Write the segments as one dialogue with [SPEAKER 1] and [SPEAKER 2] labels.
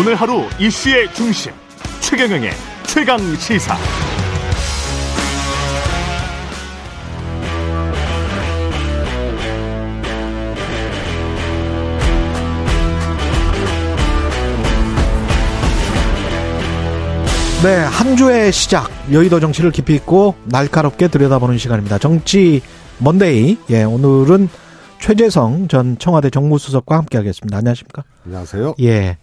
[SPEAKER 1] 오늘 하루 이슈의 중심 최경영의 최강 시사.
[SPEAKER 2] 네, 한 주의 시작 여의도 정치를 깊이 있고 날카롭게 들여다보는 시간입니다. 정치 먼데이. 예, 오늘은 최재성 전 청와대 정무수석과 함께 하겠습니다. 안녕하십니까?
[SPEAKER 3] 안녕하세요.
[SPEAKER 2] 예.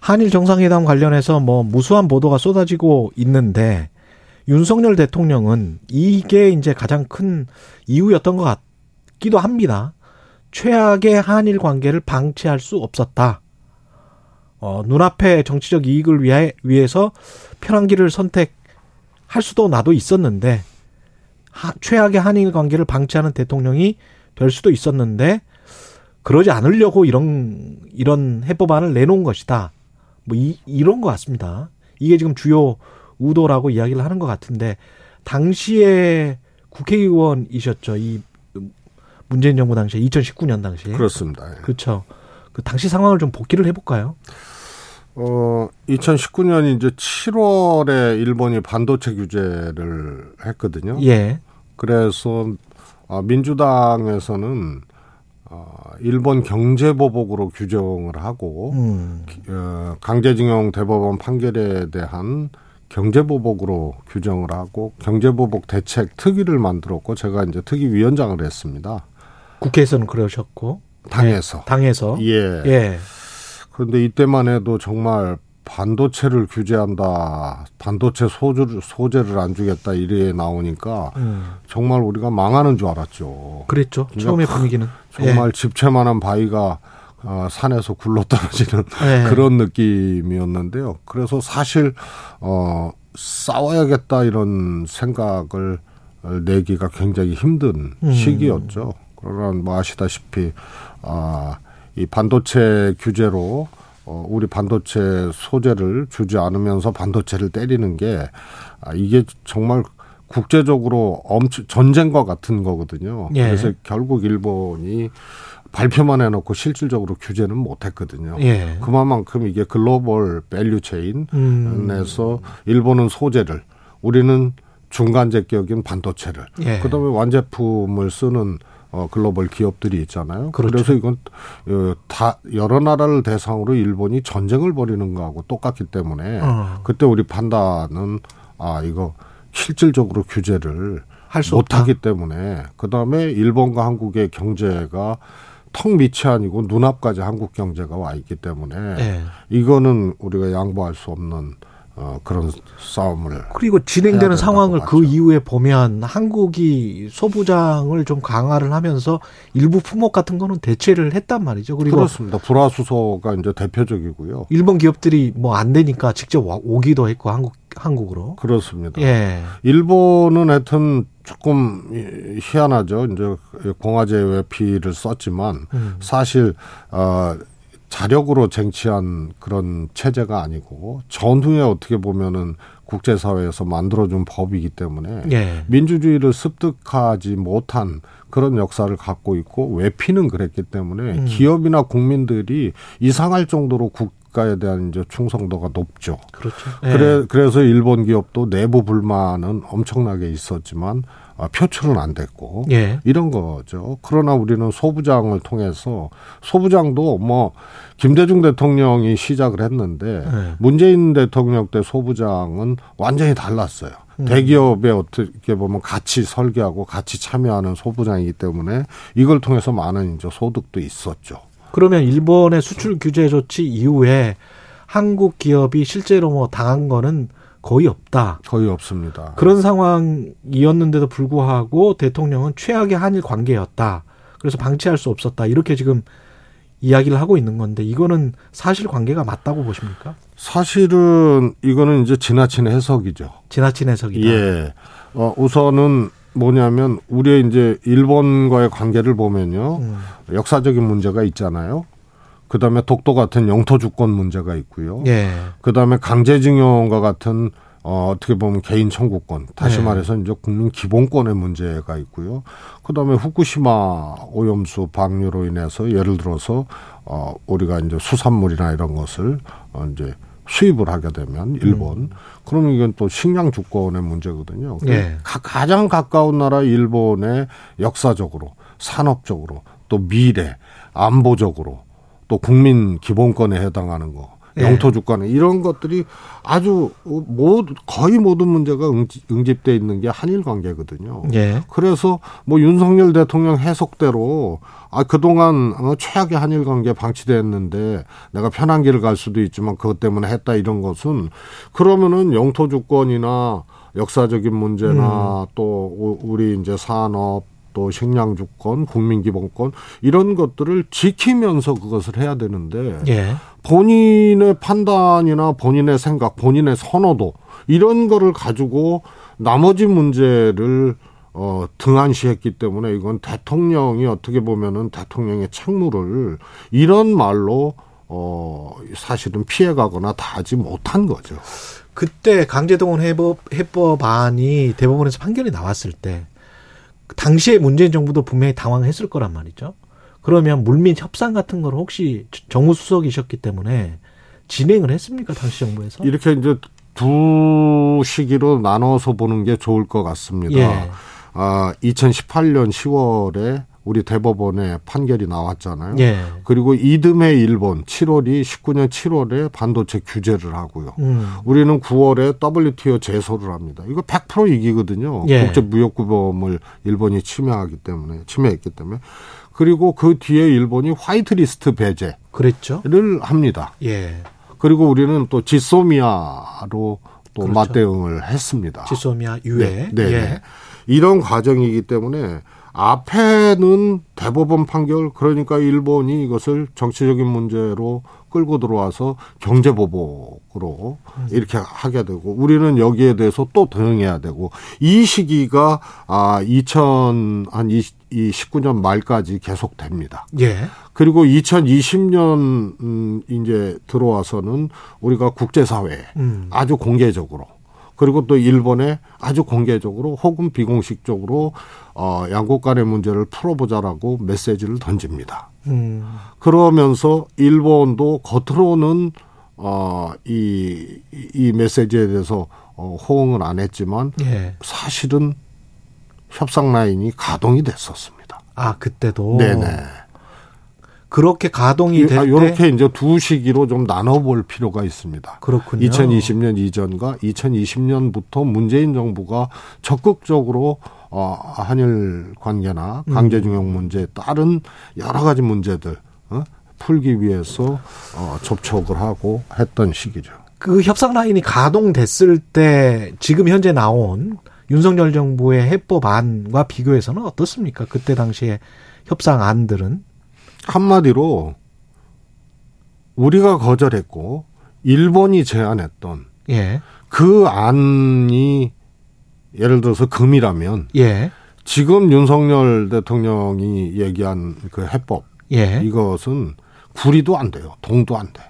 [SPEAKER 2] 한일 정상회담 관련해서 뭐 무수한 보도가 쏟아지고 있는데 윤석열 대통령은 이게 이제 가장 큰 이유였던 것 같기도 합니다. 최악의 한일 관계를 방치할 수 없었다. 어, 눈앞의 정치적 이익을 위해, 위해서 편한 길을 선택할 수도 나도 있었는데, 하, 최악의 한일 관계를 방치하는 대통령이 될 수도 있었는데, 그러지 않으려고 이런, 이런 해법안을 내놓은 것이다. 뭐, 이, 이런 것 같습니다. 이게 지금 주요 의도라고 이야기를 하는 것 같은데, 당시에 국회의원이셨죠. 이 문재인 정부 당시에, 2019년 당시에.
[SPEAKER 3] 그렇습니다. 예.
[SPEAKER 2] 그렇죠. 그 당시 상황을 좀 복기를 해볼까요?
[SPEAKER 3] 어, 2019년 이제 7월에 일본이 반도체 규제를 했거든요.
[SPEAKER 2] 예.
[SPEAKER 3] 그래서 어, 민주당에서는 어, 일본 경제보복으로 규정을 하고
[SPEAKER 2] 음.
[SPEAKER 3] 어, 강제징용 대법원 판결에 대한 경제보복으로 규정을 하고 경제보복 대책 특위를 만들었고 제가 이제 특위 위원장을 했습니다.
[SPEAKER 2] 국회에서는 그러셨고
[SPEAKER 3] 당에서.
[SPEAKER 2] 예, 당에서
[SPEAKER 3] 예.
[SPEAKER 2] 예.
[SPEAKER 3] 그런데 이때만 해도 정말 반도체를 규제한다, 반도체 소주를, 소재를 안 주겠다 이래 나오니까
[SPEAKER 2] 음.
[SPEAKER 3] 정말 우리가 망하는 줄 알았죠.
[SPEAKER 2] 그랬죠.
[SPEAKER 3] 그러니까
[SPEAKER 2] 처음에 분위기는
[SPEAKER 3] 정말 집채만한 바위가 어, 산에서 굴러 떨어지는
[SPEAKER 2] 예.
[SPEAKER 3] 그런 느낌이었는데요. 그래서 사실 어 싸워야겠다 이런 생각을 내기가 굉장히 힘든
[SPEAKER 2] 음.
[SPEAKER 3] 시기였죠. 그러나 뭐 아시다시피 아 이 반도체 규제로 어 우리 반도체 소재를 주지 않으면서 반도체를 때리는 게 아, 이게 정말 국제적으로 엄청 전쟁과 같은 거거든요.
[SPEAKER 2] 예.
[SPEAKER 3] 그래서 결국 일본이 발표만 해놓고 실질적으로 규제는 못했거든요.
[SPEAKER 2] 예.
[SPEAKER 3] 그만큼 이게 global value chain에서
[SPEAKER 2] 음.
[SPEAKER 3] 일본은 소재를 우리는 중간재 격인 반도체를
[SPEAKER 2] 예.
[SPEAKER 3] 그다음에 완제품을 쓰는 어 글로벌 기업들이 있잖아요.
[SPEAKER 2] 그렇죠.
[SPEAKER 3] 그래서 이건 어, 다 여러 나라를 대상으로 일본이 전쟁을 벌이는 거하고 똑같기 때문에
[SPEAKER 2] 어.
[SPEAKER 3] 그때 우리 판단은 아 이거 실질적으로 규제를
[SPEAKER 2] 할수 없다.
[SPEAKER 3] 못하기 때문에 그 다음에 일본과 한국의 경제가 턱 밑이 아니고 눈앞까지 한국 경제가 와 있기 때문에
[SPEAKER 2] 예.
[SPEAKER 3] 이거는 우리가 양보할 수 없는 어, 그런 싸움을
[SPEAKER 2] 그리고 진행되는 상황을 그. 이후에 보면 한국이 소부장을 좀 강화를 하면서 일부 품목 같은 거는 대체를 했단 말이죠. 그리고
[SPEAKER 3] 그렇습니다. 불화수소가 이제 대표적이고요.
[SPEAKER 2] 일본 기업들이 뭐 안 되니까 직접 와- 오기도 했고 한국 한국으로.
[SPEAKER 3] 그렇습니다.
[SPEAKER 2] 예.
[SPEAKER 3] 일본은 하여튼 조금 이- 희한하죠. 이제 공화제 외피를 썼지만
[SPEAKER 2] 음.
[SPEAKER 3] 사실 어 자력으로 쟁취한 그런 체제가 아니고 전후에 어떻게 보면은 국제사회에서 만들어준 법이기 때문에
[SPEAKER 2] 예.
[SPEAKER 3] 민주주의를 습득하지 못한 그런 역사를 갖고 있고 외피는 그랬기 때문에
[SPEAKER 2] 음.
[SPEAKER 3] 기업이나 국민들이 이상할 정도로 국가에 대한 이제 충성도가 높죠.
[SPEAKER 2] 그렇죠. 예.
[SPEAKER 3] 그래 그래서 일본 기업도 내부 불만은 엄청나게 있었지만 아, 표출은 안 됐고
[SPEAKER 2] 예.
[SPEAKER 3] 이런 거죠. 그러나 우리는 소부장을 통해서 소부장도 뭐 김대중 대통령이 시작을 했는데
[SPEAKER 2] 네.
[SPEAKER 3] 문재인 대통령 때 소부장은 완전히 달랐어요.
[SPEAKER 2] 음.
[SPEAKER 3] 대기업에 어떻게 보면 같이 설계하고 같이 참여하는 소부장이기 때문에 이걸 통해서 많은 이제 소득도 있었죠.
[SPEAKER 2] 그러면 일본의 수출 규제 조치 이후에 한국 기업이 실제로 뭐 당한 거는 거의 없다.
[SPEAKER 3] 거의 없습니다.
[SPEAKER 2] 그런 상황이었는데도 불구하고 대통령은 최악의 한일 관계였다. 그래서 방치할 수 없었다. 이렇게 지금 이야기를 하고 있는 건데 이거는 사실 관계가 맞다고 보십니까?
[SPEAKER 3] 사실은 이거는 이제 지나친 해석이죠.
[SPEAKER 2] 지나친 해석이다.
[SPEAKER 3] 예. 어, 우선은 뭐냐면 우리의 이제 일본과의 관계를 보면요.
[SPEAKER 2] 음.
[SPEAKER 3] 역사적인 문제가 있잖아요. 그다음에 독도 같은 영토 주권 문제가 있고요.
[SPEAKER 2] 예.
[SPEAKER 3] 그다음에 강제징용과 같은 어, 어떻게 보면 개인 청구권, 다시
[SPEAKER 2] 네.
[SPEAKER 3] 말해서 이제 국민 기본권의 문제가 있고요. 그 다음에 후쿠시마 오염수 방류로 인해서 예를 들어서, 어, 우리가 이제 수산물이나 이런 것을, 어, 이제 수입을 하게 되면 일본,
[SPEAKER 2] 음.
[SPEAKER 3] 그러면 이건 또 식량 주권의 문제거든요.
[SPEAKER 2] 예.
[SPEAKER 3] 가, 가장 가까운 나라 일본의 역사적으로, 산업적으로, 또 미래, 안보적으로, 또 국민 기본권에 해당하는 거,
[SPEAKER 2] 예.
[SPEAKER 3] 영토 주권 이런 것들이 아주 모두 거의 모든 문제가 응집, 응집 돼 있는 게 한일 관계거든요.
[SPEAKER 2] 예.
[SPEAKER 3] 그래서 뭐 윤석열 대통령 해석대로 아 그동안 어, 최악의 한일 관계 방치됐는데 내가 편한 길을 갈 수도 있지만 그것 때문에 했다 이런 것은 그러면은 영토 주권이나 역사적인 문제나 또 우- 우리 이제 산업 또 식량 주권, 국민 기본권 이런 것들을 지키면서 그것을 해야 되는데
[SPEAKER 2] 예.
[SPEAKER 3] 본인의 판단이나 본인의 생각, 본인의 선호도 이런 거를 가지고 나머지 문제를 어 등한시했기 때문에 이건 대통령이 어떻게 보면은 대통령의 책무를 이런 말로 어 사실은 피해가거나 다하지 못한 거죠.
[SPEAKER 2] 그때 강제동원 해법 해법안이 대법원에서 판결이 나왔을 때 당시에 문재인 정부도 분명히 당황했을 거란 말이죠. 그러면 물밑 협상 같은 걸 혹시 정무수석이셨기 때문에 진행을 했습니까 당시 정부에서?
[SPEAKER 3] 이렇게 이제 두 시기로 나눠서 보는 게 좋을 것 같습니다.
[SPEAKER 2] 예.
[SPEAKER 3] 아 2018년 10월에 우리 대법원에 판결이 나왔잖아요.
[SPEAKER 2] 예.
[SPEAKER 3] 그리고 이듬해 일본 7월이 19년 7월에 반도체 규제를 하고요.
[SPEAKER 2] 음.
[SPEAKER 3] 우리는 9월에 WTO 제소를 합니다. 이거 100% 이기거든요.
[SPEAKER 2] 예.
[SPEAKER 3] 국제 무역 구범을 일본이 침해하기 때문에 침해했기 때문에 그리고 그 뒤에 일본이 화이트리스트 배제를
[SPEAKER 2] 그랬죠.
[SPEAKER 3] 합니다.
[SPEAKER 2] 예.
[SPEAKER 3] 그리고 우리는 또 지소미아로 또
[SPEAKER 2] 그렇죠.
[SPEAKER 3] 맞대응을 했습니다.
[SPEAKER 2] 지소미아 유해.
[SPEAKER 3] 네, 네.
[SPEAKER 2] 예.
[SPEAKER 3] 이런 과정이기 때문에 앞에는 대법원 판결 그러니까 일본이 이것을 정치적인 문제로 끌고 들어와서 경제 보복으로 이렇게 하게 되고 우리는 여기에 대해서 또 대응해야 되고 이 시기가 아 2000한 19년 말까지 계속됩니다.
[SPEAKER 2] 예.
[SPEAKER 3] 그리고 2020년 음 이제 들어와서는 우리가 국제 사회에
[SPEAKER 2] 음.
[SPEAKER 3] 아주 공개적으로 그리고 또 일본에 아주 공개적으로 혹은 비공식적으로 어 양국 간의 문제를 풀어보자라고 메시지를 던집니다.
[SPEAKER 2] 음.
[SPEAKER 3] 그러면서 일본도 겉으로는 어이 이 메시지에 대해서 어 호응을 안 했지만
[SPEAKER 2] 예.
[SPEAKER 3] 사실은 협상 라인이 가동이 됐었습니다.
[SPEAKER 2] 아 그때도
[SPEAKER 3] 네네.
[SPEAKER 2] 그렇게 가동이 될 때
[SPEAKER 3] 이렇게 이제 두 시기로 좀 나눠볼 필요가 있습니다.
[SPEAKER 2] 그렇군요.
[SPEAKER 3] 2020년 이전과 2020년부터 문재인 정부가 적극적으로 어 한일 관계나
[SPEAKER 2] 음.
[SPEAKER 3] 강제징용 문제에 따른 여러 가지 문제들 어? 풀기 위해서 어 접촉을 하고 했던 시기죠.
[SPEAKER 2] 그 협상 라인이 가동됐을 때 지금 현재 나온 윤석열 정부의 해법안과 비교해서는 어떻습니까? 그때 당시에 협상안들은
[SPEAKER 3] 한마디로 우리가 거절했고 일본이 제안했던
[SPEAKER 2] 예,
[SPEAKER 3] 그 안이 예를 들어서 금이라면
[SPEAKER 2] 예,
[SPEAKER 3] 지금 윤석열 대통령이 얘기한 그 해법
[SPEAKER 2] 예.
[SPEAKER 3] 이것은 구리도 안 돼요. 동도 안 돼.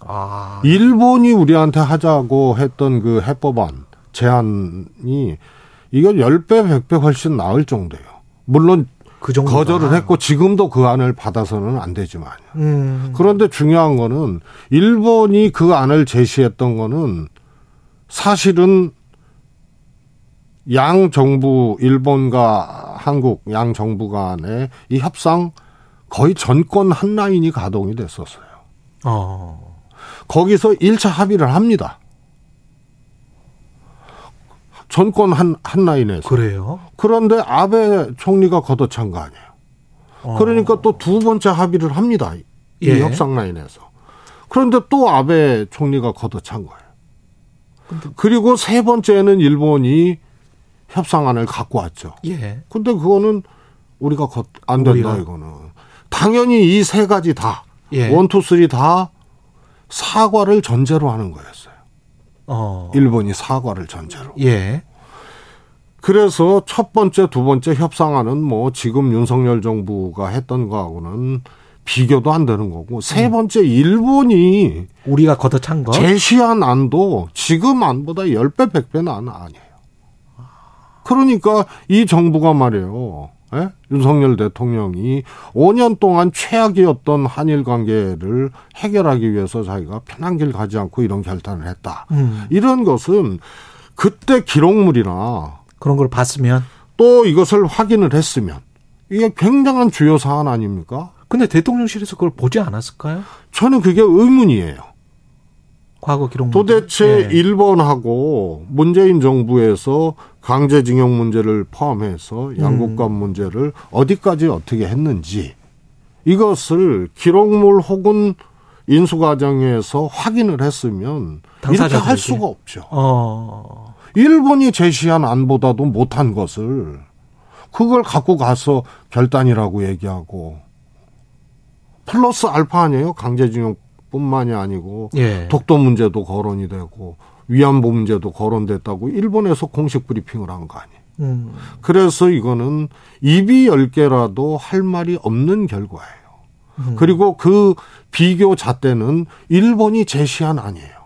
[SPEAKER 2] 아,
[SPEAKER 3] 일본이 우리한테 하자고 했던 그 해법안 제안이 이건 10배, 100배 훨씬 나을 정도예요. 물론
[SPEAKER 2] 그 정도
[SPEAKER 3] 거절을 했고 지금도 그 안을 받아서는 안 되지만.
[SPEAKER 2] 음,
[SPEAKER 3] 그런데 중요한 거는 일본이 그 안을 제시했던 거는 사실은 양 정부 일본과 한국 양 정부 간의 이 협상 거의 전권 한 라인이 가동이 됐었어요.
[SPEAKER 2] 어,
[SPEAKER 3] 거기서 1차 합의를 합니다. 전권 한, 한 라인에서.
[SPEAKER 2] 그래요.
[SPEAKER 3] 그런데 아베 총리가 걷어찬 거 아니에요.
[SPEAKER 2] 어,
[SPEAKER 3] 그러니까 또 두 번째 합의를 합니다. 이
[SPEAKER 2] 예.
[SPEAKER 3] 협상 라인에서. 그런데 또 아베 총리가 걷어찬 거예요. 그리고 세 번째는 일본이 협상안을 갖고 왔죠.
[SPEAKER 2] 예,
[SPEAKER 3] 근데 그거는 우리가 걷, 안 된다,
[SPEAKER 2] 우리가.
[SPEAKER 3] 이거는. 당연히 이 세 가지 다,
[SPEAKER 2] 예.
[SPEAKER 3] one, two, three 다 사과를 전제로 하는 거였어요.
[SPEAKER 2] 어,
[SPEAKER 3] 일본이 사과를 전제로.
[SPEAKER 2] 예,
[SPEAKER 3] 그래서 첫 번째, 두 번째 협상안은 뭐 지금 윤석열 정부가 했던 거하고는 비교도 안 되는 거고 세 번째 일본이
[SPEAKER 2] 우리가 걷어찬 거.
[SPEAKER 3] 제시한 안도 지금 안보다 10배, 100배 나은 안 아니에요. 그러니까 이 정부가 말이에요. 예? 윤석열 대통령이 5년 동안 최악이었던 한일 관계를 해결하기 위해서 자기가 편한 길 가지 않고 이런 결단을 했다.
[SPEAKER 2] 음.
[SPEAKER 3] 이런 것은 그때 기록물이나
[SPEAKER 2] 그런 걸 봤으면.
[SPEAKER 3] 또 이것을 확인을 했으면 이게 굉장한 주요 사안 아닙니까?
[SPEAKER 2] 근데 대통령실에서 그걸 보지 않았을까요?
[SPEAKER 3] 저는 그게 의문이에요.
[SPEAKER 2] 과거 기록.
[SPEAKER 3] 도대체
[SPEAKER 2] 예.
[SPEAKER 3] 일본하고 문재인 정부에서 강제징용 문제를 포함해서 양국간 문제를 어디까지 어떻게 했는지 이것을 기록물 혹은 인수 과정에서 확인을 했으면 이렇게 할. 수가 없죠.
[SPEAKER 2] 어.
[SPEAKER 3] 일본이 제시한 안보다도 못한 것을 그걸 갖고 가서 결단이라고 얘기하고 플러스 알파 아니에요? 강제징용 뿐만이 아니고
[SPEAKER 2] 예.
[SPEAKER 3] 독도 문제도 거론이 되고 위안부 문제도 거론됐다고 일본에서 공식 브리핑을 한 거 아니에요.
[SPEAKER 2] 음.
[SPEAKER 3] 그래서 이거는 입이 열 개라도 할 말이 없는 결과예요.
[SPEAKER 2] 음.
[SPEAKER 3] 그리고 그 비교 잣대는 일본이 제시한 아니에요.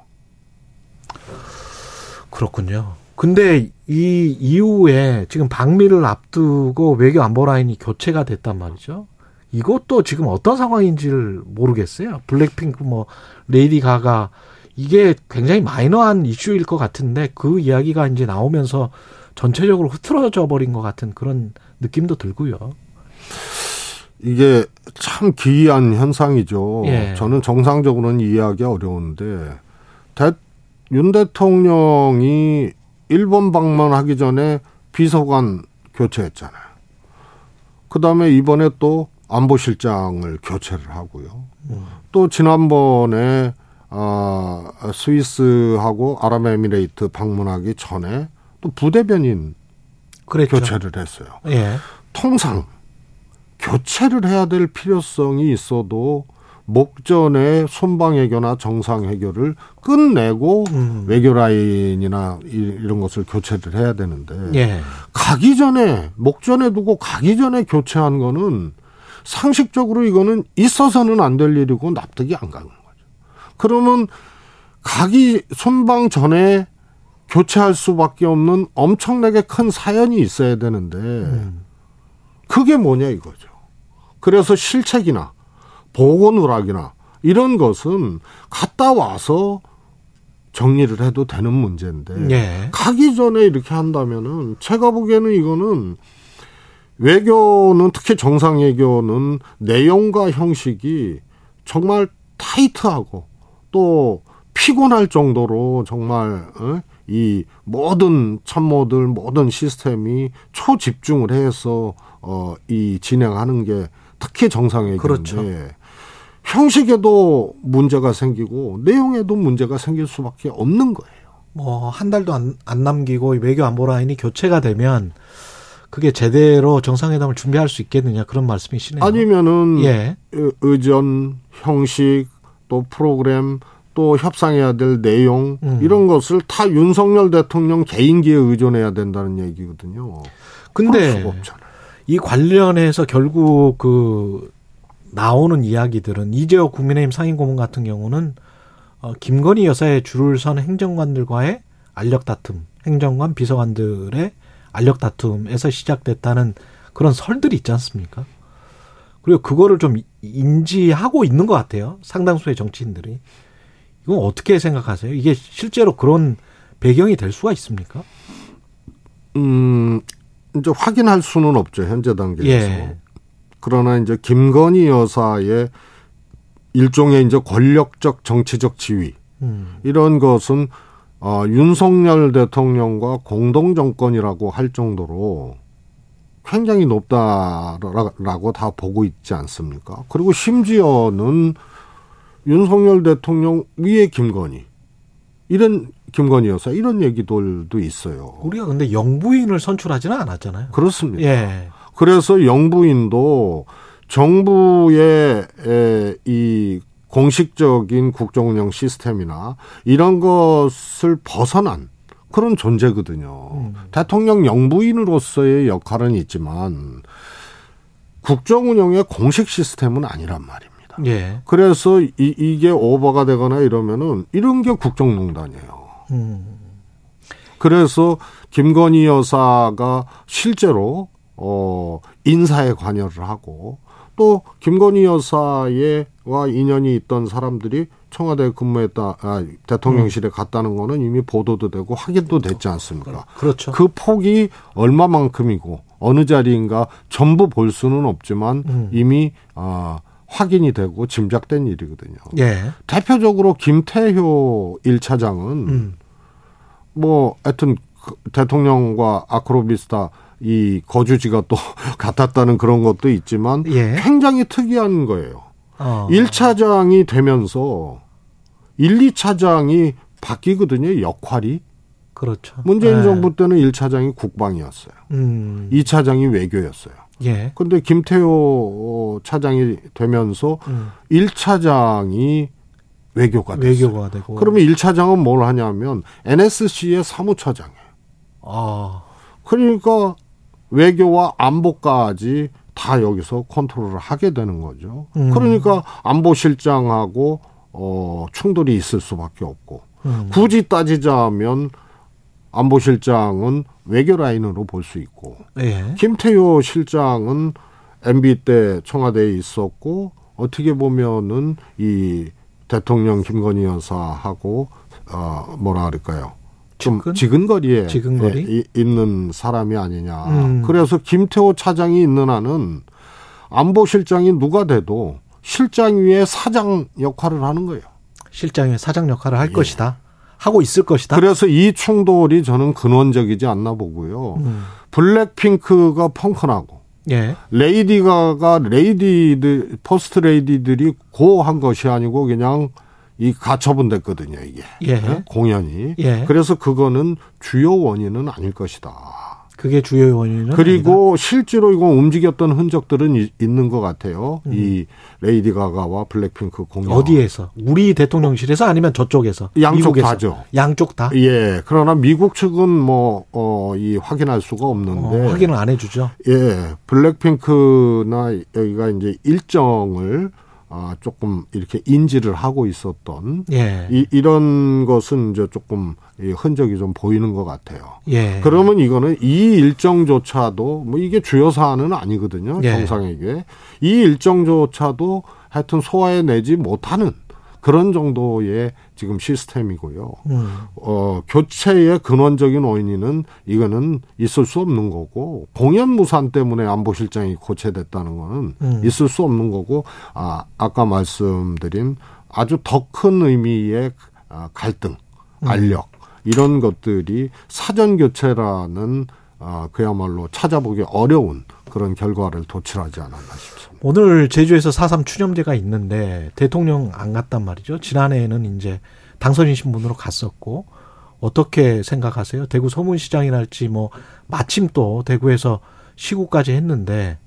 [SPEAKER 2] 그렇군요. 근데 이 이후에 지금 방미를 앞두고 외교 안보 라인이 교체가 됐단 말이죠. 이것도 지금 어떤 상황인지를 모르겠어요. 블랙핑크 뭐 레이디 가가 이게 굉장히 마이너한 이슈일 것 같은데 그 이야기가 이제 나오면서 전체적으로 흐트러져 버린 것 같은 그런 느낌도 들고요.
[SPEAKER 3] 이게 참 기이한 현상이죠.
[SPEAKER 2] 예.
[SPEAKER 3] 저는 정상적으로는 이해하기 어려운데 대, 윤 대통령이 일본 방문하기 전에 비서관 교체했잖아요. 그 다음에 이번에 또 안보실장을 교체를 하고요. 또 지난번에 아 스위스하고 아랍에미레이트 방문하기 전에 또 부대변인
[SPEAKER 2] 그랬죠.
[SPEAKER 3] 교체를 했어요.
[SPEAKER 2] 예.
[SPEAKER 3] 통상 교체를 해야 될 필요성이 있어도 목전에 손방 해결나 정상 해결을 끝내고
[SPEAKER 2] 음.
[SPEAKER 3] 외교 라인이나 이- 이런 것을 교체를 해야 되는데
[SPEAKER 2] 예.
[SPEAKER 3] 가기 전에 목전에 두고 가기 전에 교체한 거는 상식적으로 이거는 있어서는 안 될 일이고 납득이 안 가는 거죠. 그러면 가기 손방 전에 교체할 수밖에 없는 엄청나게 큰 사연이 있어야 되는데 그게 뭐냐 이거죠. 그래서 실책이나 보고 누락이나 이런 것은 갔다 와서 정리를 해도 되는 문제인데
[SPEAKER 2] 예.
[SPEAKER 3] 가기 전에 이렇게 한다면은 제가 보기에는 이거는 외교는 특히 정상 외교는 내용과 형식이 정말 타이트하고 또 피곤할 정도로 정말 어? 이 모든 참모들 모든 시스템이 초집중을 해서 어, 이 진행하는 게 특히 정상 외교인데
[SPEAKER 2] 그렇죠.
[SPEAKER 3] 형식에도 문제가 생기고 내용에도 문제가 생길 수밖에 없는 거예요.
[SPEAKER 2] 뭐 한 달도 안, 안 남기고 외교 안보 라인이 교체가 되면 그게 제대로 정상회담을 준비할 수 있겠느냐 그런 말씀이시네요.
[SPEAKER 3] 아니면은
[SPEAKER 2] 예.
[SPEAKER 3] 의- 의전, 형식, 또 프로그램, 또 협상해야 될 내용
[SPEAKER 2] 음.
[SPEAKER 3] 이런 것을 다 윤석열 대통령 개인기에 의존해야 된다는 얘기거든요.
[SPEAKER 2] 근데. 이 관련해서 결국 그 나오는 이야기들은 이재호 국민의힘 상임고문 같은 경우는 어, 김건희 여사의 줄을 선 행정관들과의 알력 다툼, 행정관 비서관들의 알력 다툼에서 시작됐다는 그런 설들이 있지 않습니까? 그리고 그거를 좀 인지하고 있는 것 같아요. 상당수의 정치인들이. 이건 어떻게 생각하세요? 이게 실제로 그런 배경이 될 수가 있습니까?
[SPEAKER 3] 음, 이제 확인할 수는 없죠 현재 단계에서.
[SPEAKER 2] 예.
[SPEAKER 3] 그러나 이제 김건희 여사의 일종의 이제 권력적 정치적 지위
[SPEAKER 2] 음.
[SPEAKER 3] 이런 것은 어, 윤석열 대통령과 공동 정권이라고 할 정도로 굉장히 높다라고 다 보고 있지 않습니까? 그리고 심지어는 윤석열 대통령 위에 김건희 이런 김건희 여사 이런 얘기들도 있어요.
[SPEAKER 2] 우리가 근데 영부인을 선출하지는 않았잖아요.
[SPEAKER 3] 그렇습니다.
[SPEAKER 2] 예.
[SPEAKER 3] 그래서 영부인도 정부의 에, 이 공식적인 국정운영 시스템이나 이런 것을 벗어난 그런 존재거든요.
[SPEAKER 2] 음.
[SPEAKER 3] 대통령 영부인으로서의 역할은 있지만 국정운영의 공식 시스템은 아니란 말입니다.
[SPEAKER 2] 예.
[SPEAKER 3] 그래서 이, 이게 오버가 되거나 이러면은 이런 게 국정농단이에요.
[SPEAKER 2] 음.
[SPEAKER 3] 그래서 김건희 여사가 실제로 어 인사에 관여를 하고 또 김건희 여사 와 인연이 있던 사람들이 청와대에 근무했다 아, 대통령실에 갔다는 거는 이미 보도도 되고 확인도 됐지 않습니까?
[SPEAKER 2] 그렇죠.
[SPEAKER 3] 그 폭이 얼마만큼이고 어느 자리인가 전부 볼 수는 없지만
[SPEAKER 2] 음.
[SPEAKER 3] 이미 아 확인이 되고 짐작된 일이거든요.
[SPEAKER 2] 예.
[SPEAKER 3] 대표적으로 김태효 1차장은
[SPEAKER 2] 음.
[SPEAKER 3] 뭐 하여튼 그 대통령과 아크로비스타 이 거주지가 또 같았다는 그런 것도 있지만
[SPEAKER 2] 예.
[SPEAKER 3] 굉장히 특이한 거예요.
[SPEAKER 2] 어.
[SPEAKER 3] 1차장이 되면서 1, 2차장이 바뀌거든요. 역할이.
[SPEAKER 2] 그렇죠.
[SPEAKER 3] 문재인
[SPEAKER 2] 예.
[SPEAKER 3] 정부 때는 1차장이 국방이었어요.
[SPEAKER 2] 음.
[SPEAKER 3] 2차장이 외교였어요.
[SPEAKER 2] 예.
[SPEAKER 3] 근데 김태호 차장이 되면서
[SPEAKER 2] 음.
[SPEAKER 3] 1차장이 외교가 됐어요.
[SPEAKER 2] 외교가 되고.
[SPEAKER 3] 그러면 1차장은 뭘 하냐면 NSC의 사무처장이에요.
[SPEAKER 2] 아.
[SPEAKER 3] 그러니까 외교와 안보까지 다 여기서 컨트롤을 하게 되는 거죠.
[SPEAKER 2] 음.
[SPEAKER 3] 그러니까 안보실장하고 어 충돌이 있을 수밖에 없고
[SPEAKER 2] 음.
[SPEAKER 3] 굳이 따지자면 안보실장은 외교 라인으로 볼 수 있고
[SPEAKER 2] 예.
[SPEAKER 3] 김태효 실장은 MB 때 청와대에 있었고 어떻게 보면은 이 대통령 김건희 여사하고 어 뭐라 그럴까요? 좀? 지근거리에
[SPEAKER 2] 지근거리?
[SPEAKER 3] 예, 이- 있는 사람이 아니냐.
[SPEAKER 2] 음.
[SPEAKER 3] 그래서 김태효 차장이 있는 한은 안보실장이 누가 돼도 실장 위에 사장 역할을 하는 거예요.
[SPEAKER 2] 실장의 사장 역할을 할
[SPEAKER 3] 예.
[SPEAKER 2] 것이다. 하고 있을 것이다.
[SPEAKER 3] 그래서 이 충돌이 저는 근원적이지 않나 보고요.
[SPEAKER 2] 음.
[SPEAKER 3] 블랙핑크가 펑크나고
[SPEAKER 2] 예.
[SPEAKER 3] 레이디 가가 레이디들 퍼스트 레이디들이 고한 것이 아니고 그냥 이 가처분 됐거든요 이게
[SPEAKER 2] 예.
[SPEAKER 3] 네? 공연이
[SPEAKER 2] 예.
[SPEAKER 3] 그래서 그거는 주요 원인은 아닐 것이다.
[SPEAKER 2] 그게 주요 원인은
[SPEAKER 3] 그리고 실제로 이거 움직였던 흔적들은 이- 있는 것 같아요.
[SPEAKER 2] 음.
[SPEAKER 3] 이 레이디 가가와 블랙핑크 공연
[SPEAKER 2] 아니다. 어디에서? 우리 대통령실에서 아니면 저쪽에서?
[SPEAKER 3] 양쪽
[SPEAKER 2] 미국에서?
[SPEAKER 3] 다죠.
[SPEAKER 2] 양쪽 다?
[SPEAKER 3] 예, 그러나 미국 측은 뭐, 어, 이 확인할 수가 없는데.
[SPEAKER 2] 어, 확인을 안 해주죠.
[SPEAKER 3] 예, 블랙핑크나 여기가 이제 일정을 아, 조금 이렇게 인지를 하고 있었던
[SPEAKER 2] 예.
[SPEAKER 3] 이, 이런 것은 이제 조금 이 흔적이 좀 보이는 것 같아요.
[SPEAKER 2] 예.
[SPEAKER 3] 그러면 이거는 이 일정조차도 뭐 이게 주요 사안은 아니거든요.
[SPEAKER 2] 예.
[SPEAKER 3] 정상에게 이 일정조차도 하여튼 소화해내지 못하는 그런 정도의 지금 시스템이고요.
[SPEAKER 2] 음.
[SPEAKER 3] 어, 교체의 근원적인 원인은 이거는 있을 수 없는 거고 공연 무산 때문에 안보실장이 고체됐다는 거는
[SPEAKER 2] 음.
[SPEAKER 3] 있을 수 없는 거고 아, 아까 말씀드린 아주 더 큰 의미의 아, 갈등,
[SPEAKER 2] 음.
[SPEAKER 3] 알력 이런 것들이 사전 교체라는 아, 그야말로 찾아보기 어려운 그런 결과를 도출하지 않았나 싶습니다.
[SPEAKER 2] 오늘 제주에서 4.3 추념제가 있는데 대통령 안 갔단 말이죠. 지난해에는 이제 당선인 신 분으로 갔었고 어떻게 생각하세요? 대구 소문시장이랄지 뭐 마침 또 대구에서 시구까지 했는데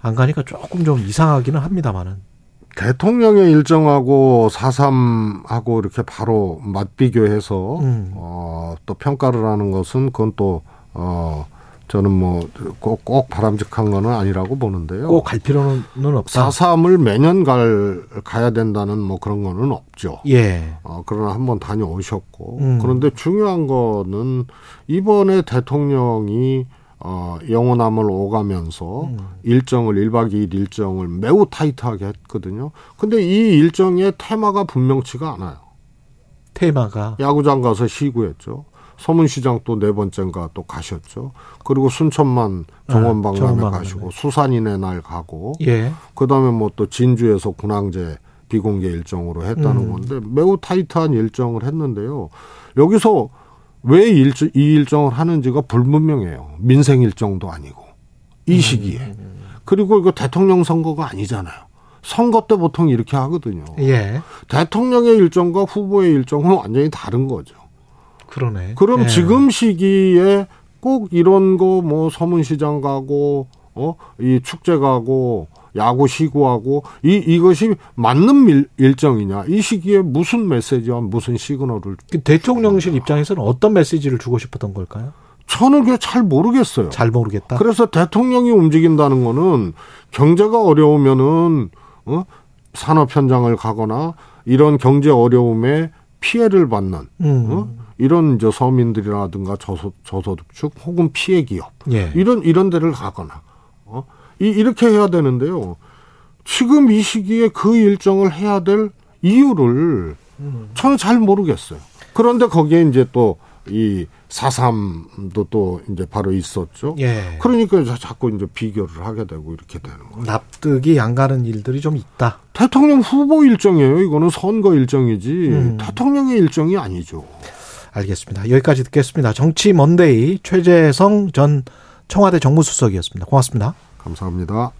[SPEAKER 2] 안 가니까 조금 좀 이상하기는 합니다만은.
[SPEAKER 3] 대통령의 일정하고 4.3하고 이렇게 바로 맞비교해서
[SPEAKER 2] 음.
[SPEAKER 3] 어, 또 평가를 하는 것은 그건 또 어, 저는 뭐 꼭 꼭 바람직한 거는 아니라고 보는데요.
[SPEAKER 2] 꼭 갈 필요는 없다.
[SPEAKER 3] 4.3을 매년 갈 가야 된다는 뭐 그런 거는 없죠.
[SPEAKER 2] 예.
[SPEAKER 3] 어, 그러나 한번 다녀오셨고
[SPEAKER 2] 음.
[SPEAKER 3] 그런데 중요한 거는 이번에 대통령이 어, 영호남을 오가면서
[SPEAKER 2] 음.
[SPEAKER 3] 일정을 1박 2일 일정을 매우 타이트하게 했거든요. 근데 이 일정의 테마가 분명치가 않아요.
[SPEAKER 2] 테마가
[SPEAKER 3] 야구장 가서 시구했죠. 서문시장 또 네 번째인가 또 가셨죠. 그리고 순천만 정원박람회
[SPEAKER 2] 정원박람회.
[SPEAKER 3] 가시고 수산인의 날 가고
[SPEAKER 2] 예.
[SPEAKER 3] 그다음에 뭐 또 진주에서 군항제 비공개 일정으로 했다는
[SPEAKER 2] 음.
[SPEAKER 3] 건데 매우 타이트한 일정을 했는데요. 여기서 왜 일정, 이 일정을 하는지가 불분명해요. 민생 일정도 아니고 이 시기에 그리고 이거 대통령 선거가 아니잖아요. 선거 때 보통 이렇게 하거든요.
[SPEAKER 2] 예.
[SPEAKER 3] 대통령의 일정과 후보의 일정은 완전히 다른 거죠.
[SPEAKER 2] 그러네.
[SPEAKER 3] 그럼
[SPEAKER 2] 예.
[SPEAKER 3] 지금 시기에 꼭 이런 거 뭐 서문시장 가고 어 이 축제 가고 야구 시구하고 이 이것이 맞는 일, 일정이냐 이 시기에 무슨 메시지와 무슨 시그널을
[SPEAKER 2] 그 대통령실 입장에서는 어떤 메시지를 주고 싶었던 걸까요?
[SPEAKER 3] 저는 그게 잘 모르겠어요.
[SPEAKER 2] 잘 모르겠다.
[SPEAKER 3] 그래서 대통령이 움직인다는 거는 경제가 어려우면은 어 산업 현장을 가거나 이런 경제 어려움에 피해를 받는
[SPEAKER 2] 음.
[SPEAKER 3] 어? 이런 저 서민들이라든가 저소, 저소득층 혹은 피해 기업
[SPEAKER 2] 예.
[SPEAKER 3] 이런 이런 데를 가거나 어? 이, 이렇게 해야 되는데요. 지금 이 시기에 그 일정을 해야 될 이유를 저는 잘 모르겠어요. 그런데 거기에 이제 또 이 사삼도 또 이제 바로 있었죠.
[SPEAKER 2] 예.
[SPEAKER 3] 그러니까 자- 자꾸 이제 비교를 하게 되고 이렇게 되는 거예요.
[SPEAKER 2] 납득이 안 가는 일들이 좀 있다.
[SPEAKER 3] 대통령 후보 일정이에요. 이거는 선거 일정이지
[SPEAKER 2] 음.
[SPEAKER 3] 대통령의 일정이 아니죠.
[SPEAKER 2] 알겠습니다. 여기까지 듣겠습니다. 정치 먼데이 최재성 전 청와대 정무수석이었습니다. 고맙습니다.
[SPEAKER 3] 감사합니다.